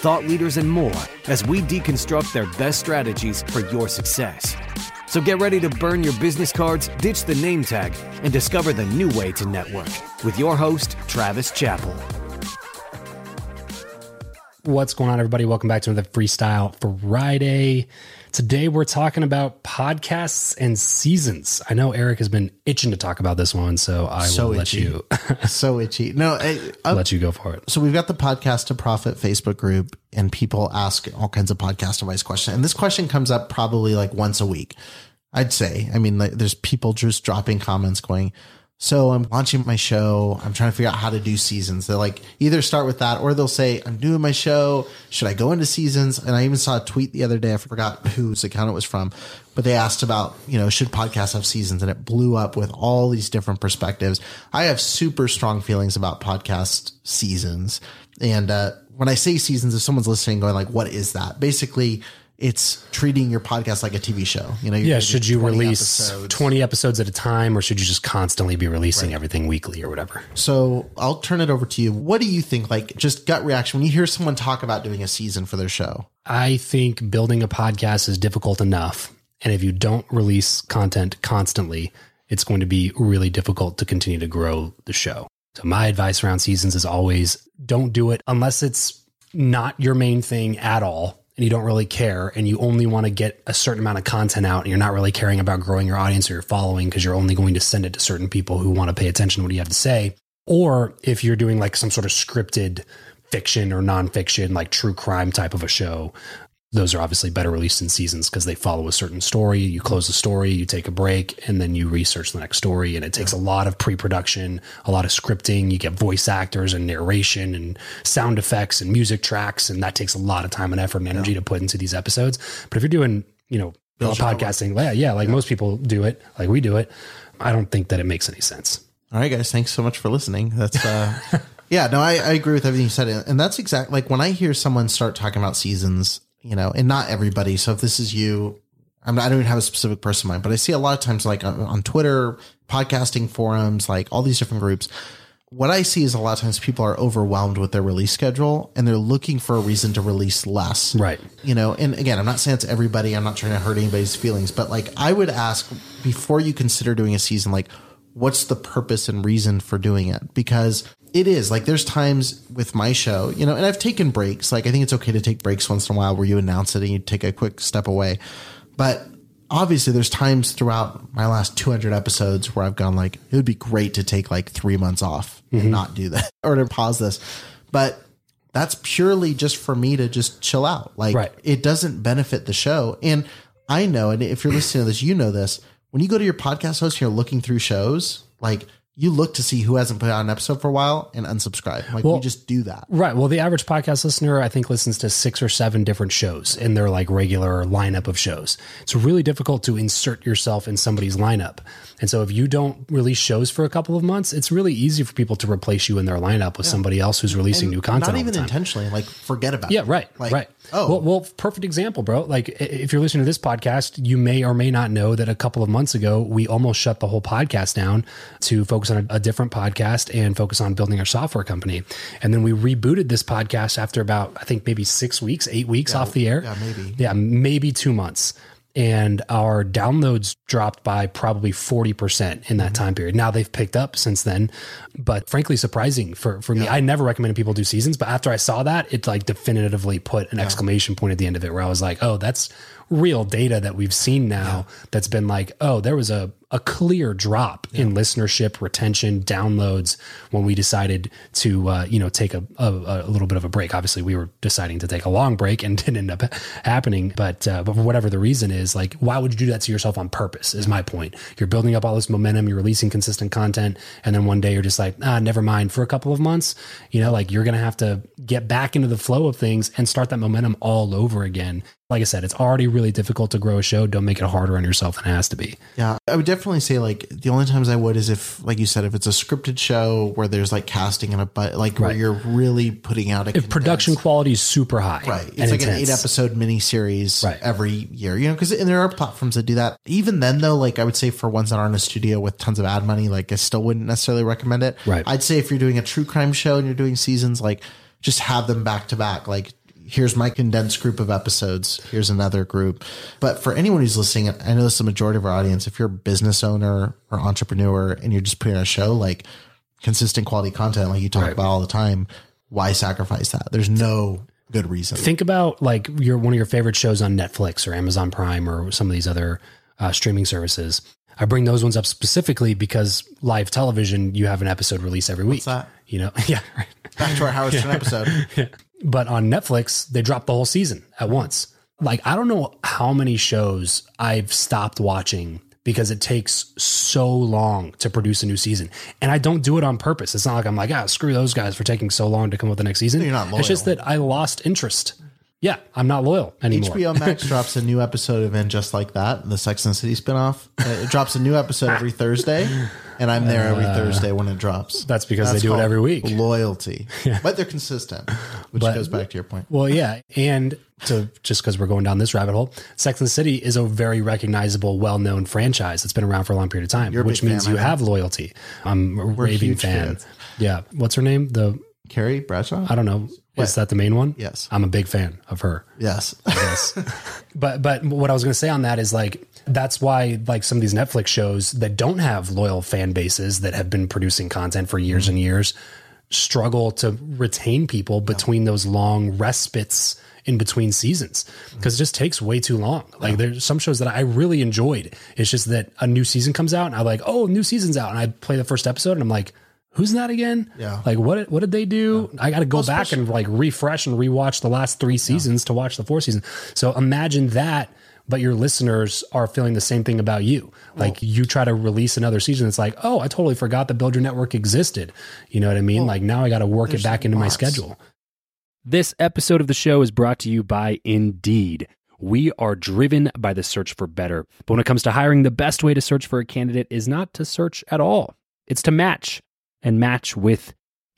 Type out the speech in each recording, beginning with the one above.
thought leaders, and more as we deconstruct their best strategies for your success. So get ready to burn your business cards, ditch the name tag, and discover the new way to network with your host, Travis Chappell. What's going on, everybody? Welcome back to another Freestyle Friday. Today, we're talking about podcasts and seasons. I know Eric has been itching to talk about this one, so I so will itchy. let you so itchy. No, uh, I, I'll let you go for it. So we've got the podcast to profit Facebook group, and people ask all kinds of podcast advice questions. And this question comes up probably like once a week. I'd say. I mean, like, there's people just dropping comments going, so I'm launching my show. I'm trying to figure out how to do seasons. They're like either start with that or they'll say, I'm doing my show. Should I go into seasons? And I even saw a tweet the other day. I forgot whose account it was from, but they asked about, you know, should podcasts have seasons? And it blew up with all these different perspectives. I have super strong feelings about podcast seasons. And, uh, when I say seasons, if someone's listening going like, what is that? Basically, it's treating your podcast like a TV show. You know, yeah. Should you 20 release episodes. 20 episodes at a time or should you just constantly be releasing right. everything weekly or whatever? So I'll turn it over to you. What do you think? Like just gut reaction when you hear someone talk about doing a season for their show? I think building a podcast is difficult enough. And if you don't release content constantly, it's going to be really difficult to continue to grow the show. So my advice around seasons is always don't do it unless it's not your main thing at all and you don't really care and you only want to get a certain amount of content out and you're not really caring about growing your audience or your following because you're only going to send it to certain people who want to pay attention to what you have to say. Or if you're doing like some sort of scripted fiction or nonfiction, like true crime type of a show, those are obviously better released in seasons because they follow a certain story. You close the story, you take a break, and then you research the next story. And it takes a lot of pre production, a lot of scripting. You get voice actors and narration and sound effects and music tracks. And that takes a lot of time and effort and energy yeah. to put into these episodes. But if you're doing, you know, podcasting, yeah, yeah, like yeah. most people do it, like we do it, I don't think that it makes any sense. All right, guys. Thanks so much for listening. That's, uh, yeah, no, I, I agree with everything you said. And that's exactly like when I hear someone start talking about seasons, you know, and not everybody. So if this is you, I'm not, I don't even have a specific person in mind, but I see a lot of times like on, on Twitter, podcasting forums, like all these different groups what I see is a lot of times people are overwhelmed with their release schedule and they're looking for a reason to release less. Right. You know, and again, I'm not saying it's everybody, I'm not trying to hurt anybody's feelings, but like I would ask before you consider doing a season, like, what's the purpose and reason for doing it? Because it is like there's times with my show, you know, and I've taken breaks. Like I think it's okay to take breaks once in a while where you announce it and you take a quick step away. But obviously there's times throughout my last 200 episodes where I've gone like it would be great to take like 3 months off Mm-hmm. and not do that or to pause this. But that's purely just for me to just chill out. Like Right. it doesn't benefit the show. And I know, and if you're listening to this, you know this. When you go to your podcast host and you're looking through shows, like you look to see who hasn't put out an episode for a while and unsubscribe. Like Well- we just do that. Right. Well, the average podcast listener, I think, listens to six or seven different shows in their like regular lineup of shows. It's really difficult to insert yourself in somebody's lineup. And so if you don't release shows for a couple of months, it's really easy for people to replace you in their lineup with somebody else who's releasing new content. Not even intentionally. Like forget about Yeah, it. right, Like, right. Oh, well, well, perfect example, bro. Like, if you're listening to this podcast, you may or may not know that a couple of months ago we almost shut the whole podcast down to focus on a, a different podcast and focus on building our software company. And then we rebooted this podcast after about, I think, maybe six weeks, eight weeks off the air. yeah, maybe. Yeah, maybe two months. And our downloads dropped by probably 40% in that mm-hmm. time period. Now they've picked up since then, but frankly, surprising for, for me. I never recommended people do seasons, but after I saw that, it like definitively put an exclamation point at the end of it where I was like, oh, that's real data that we've seen now that's been like, oh, there was a, a clear drop in listenership, retention, downloads when we decided to, uh, you know, take a, a, a little bit of a break. Obviously, we were deciding to take a long break and didn't end up happening. But, uh, but for whatever the reason is, like, why would you do that to yourself on purpose? Is my point. You're building up all this momentum, you're releasing consistent content, and then one day you're just like, ah, never mind. For a couple of months, you know, like you're going to have to get back into the flow of things and start that momentum all over again. Like I said, it's already really difficult to grow a show. Don't make it harder on yourself than it has to be. Yeah, I would definitely say like the only times I would is if, like you said, if it's a scripted show where there's like casting and a but like where you're really putting out a If production quality is super high, Right. It's like an eight episode miniseries Right. every year, you know, because and there are platforms that do that. Even then, though, like I would say for ones that aren't a studio with tons of ad money, like I still wouldn't necessarily recommend it. Right. I'd say if you're doing a true crime show and you're doing seasons, like just have them back to back. Like, here's my condensed group of episodes. Here's another group. But for anyone who's listening, I know this is the majority of our audience. If you're a business owner or entrepreneur and you're just putting on a show, like consistent quality content, like you talk about all the time, why sacrifice that? There's no good reason. Think about like your one of your favorite shows on Netflix or Amazon Prime or some of these other uh, streaming services. I bring those ones up specifically because live television, you have an episode release every week. that? You know, yeah. Right. back to our Howard Stern episode. But on Netflix, they drop the whole season at once. Like, I don't know how many shows I've stopped watching because it takes so long to produce a new season. And I don't do it on purpose. It's not like I'm like, ah, screw those guys for taking so long to come up with the next season. You're not loyal. It's just that I lost interest. Yeah, I'm not loyal anymore. HBO Max drops a new episode of And Just Like That, the Sex and the City spinoff. It drops a new episode every Thursday, and I'm there every Thursday when it drops. Uh, That's because they do it every week. Loyalty, but they're consistent, which goes back to your point. Well, yeah, and to just because we're going down this rabbit hole, Sex and the City is a very recognizable, well-known franchise that's been around for a long period of time, which means fan, you have loyalty. I'm a raving huge fan. fans. Yeah, what's her name? The Carrie Bradshaw. I don't know. Is that the main one? Yes. I'm a big fan of her. yes, Yes. but but what I was going to say on that is like that's why like some of these Netflix shows that don't have loyal fan bases that have been producing content for years and years struggle to retain people between those long respites in between seasons mm-hmm. because it just takes way too long. Like there's some shows that I really enjoyed. It's just that a new season comes out and I'm like, oh, new season's out, and I play the first episode and I'm like. Who's that again? Yeah. Like what? What did they do? I got to go back and like refresh and rewatch the last three seasons to watch the fourth season. So imagine that, but your listeners are feeling the same thing about you. Like you try to release another season, it's like, oh, I totally forgot that Build Your Network existed. You know what I mean? like now I got to work it back into my schedule. This episode of the show is brought to you by Indeed. We are driven by the search for better. But when it comes to hiring, the best way to search for a candidate is not to search at all, it's to match and match with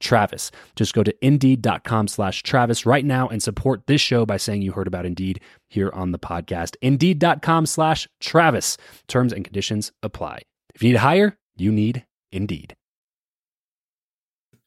Travis. Just go to indeed.com slash Travis right now and support this show by saying you heard about Indeed here on the podcast. Indeed.com slash Travis. Terms and conditions apply. If you need to hire, you need Indeed.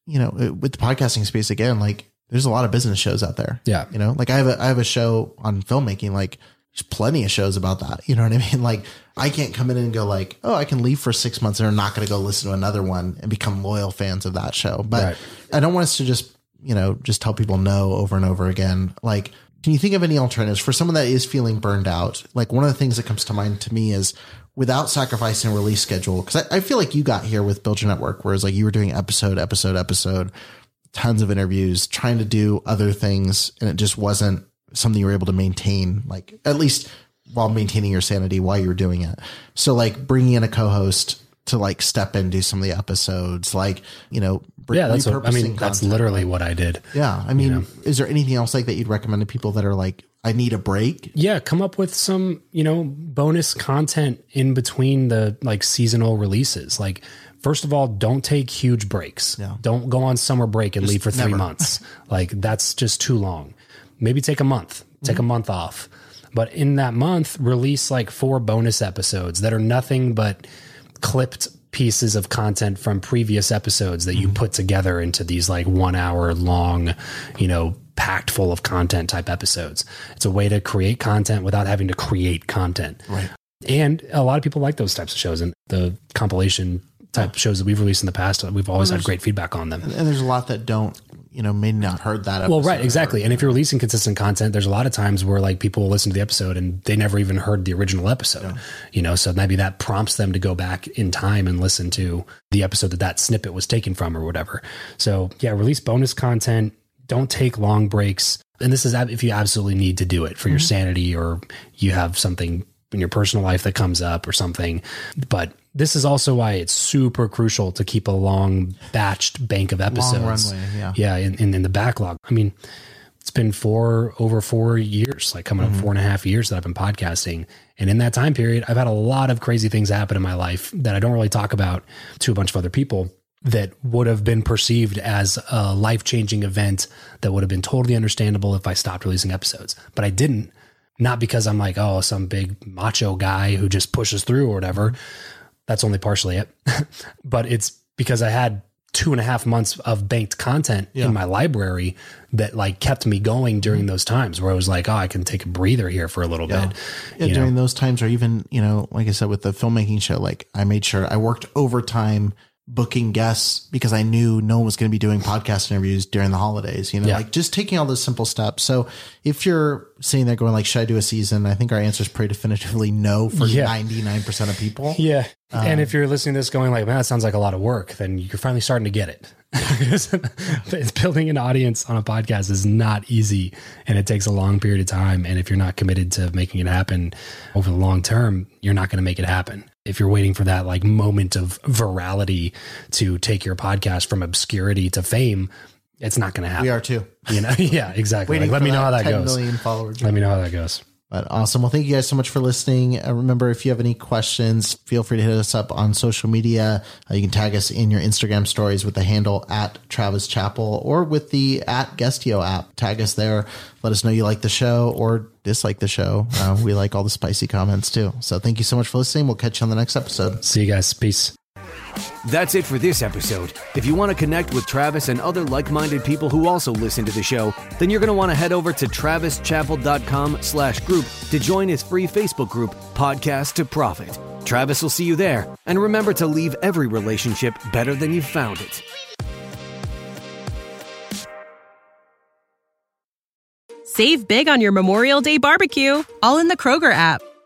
You know, with the podcasting space again, like there's a lot of business shows out there. Yeah. You know, like I have a I have a show on filmmaking, like there's plenty of shows about that. You know what I mean? Like I can't come in and go like, oh, I can leave for six months and I'm not going to go listen to another one and become loyal fans of that show. But Right. I don't want us to just, you know, just tell people no over and over again. Like, can you think of any alternatives for someone that is feeling burned out? Like one of the things that comes to mind to me is without sacrificing a release schedule. Cause I, I feel like you got here with Build Your Network, whereas like you were doing episode, episode, episode, tons of interviews, trying to do other things. And it just wasn't something you were able to maintain, like at least while maintaining your sanity while you're doing it. So like bringing in a co-host to like step in, do some of the episodes, like, you know, br- Yeah, that's what, I mean, repurposing that's literally what I did. Yeah. I mean, is there anything else like that you'd recommend to people that are like, I need a break? Yeah, come up with some, you know, bonus content in between the like seasonal releases. Like, first of all, don't take huge breaks. Yeah. Don't go on summer break and leave for three never. months. like, that's just too long. Maybe take a month, take a mm-hmm. month off. But in that month, release like four bonus episodes that are nothing but clipped pieces of content from previous episodes that you mm-hmm. put together into these like one hour long, you know, packed full of content type episodes. It's a way to create content without having to create content. Right. And a lot of people like those types of shows and the compilation type shows that we've released in the past. We've always had great feedback on them. And there's a lot that don't, you know, may not heard that. Well, right, exactly. And if you're releasing consistent content, there's a lot of times where like people will listen to the episode and they never even heard the original episode. You know, so maybe that prompts them to go back in time and listen to the episode that that snippet was taken from or whatever. So yeah, release bonus content. Don't take long breaks. And this is if you absolutely need to do it for your mm-hmm. sanity or you have something in your personal life that comes up or something. But this is also why it's super crucial to keep a long batched bank of episodes. runway, yeah. Yeah, in, in, in the backlog. I mean, it's been four over four years, like coming Mm-hmm. up four and a half years that I've been podcasting. And in that time period, I've had a lot of crazy things happen in my life that I don't really talk about to a bunch of other people that would have been perceived as a life changing event that would have been totally understandable if I stopped releasing episodes. But I didn't, not because I'm like, oh, some big macho guy who just pushes through or whatever. That's only partially it. but it's because I had two and a half months of banked content in my library that like kept me going during those times where I was like, oh, I can take a breather here for a little bit. Yeah, you during know? those times, or even you know, like I said, with the filmmaking show, like I made sure I worked overtime booking guests because I knew no one was going to be doing podcast interviews during the holidays. You know, Yeah. like just taking all those simple steps. So if you're sitting there going like, should I do a season? I think our answer is pretty definitively no for Yeah. ninety nine percent of people. Yeah. and Um, if you're listening to this going like, man, that sounds like a lot of work, then you're finally starting to get it. It's building an audience on a podcast is not easy and it takes a long period of time. And if you're not committed to making it happen over the long term, you're not going to make it happen. If you're waiting for that like moment of virality to take your podcast from obscurity to fame, it's not going to happen. We are too. You know? yeah, exactly. Like, let me know how that goes. million followers. Let me know how that goes. But awesome. Well, thank you guys so much for listening. Uh, remember, if you have any questions, feel free to hit us up on social media. Uh, you can tag us in your Instagram stories with the handle at Travis Chappell or with the at Guestio app. Tag us there. Let us know you like the show or dislike the show. Uh, we like all the spicy comments too. So thank you so much for listening. We'll catch you on the next episode. See you guys. Peace. That's it for this episode. If you want to connect with Travis and other like-minded people who also listen to the show, then you're going to want to head over to travischappell.com slash group to join his free Facebook group, Podcast to Profit. Travis will see you there. And remember to leave every relationship better than you found it. Save big on your Memorial Day barbecue, all in the Kroger app.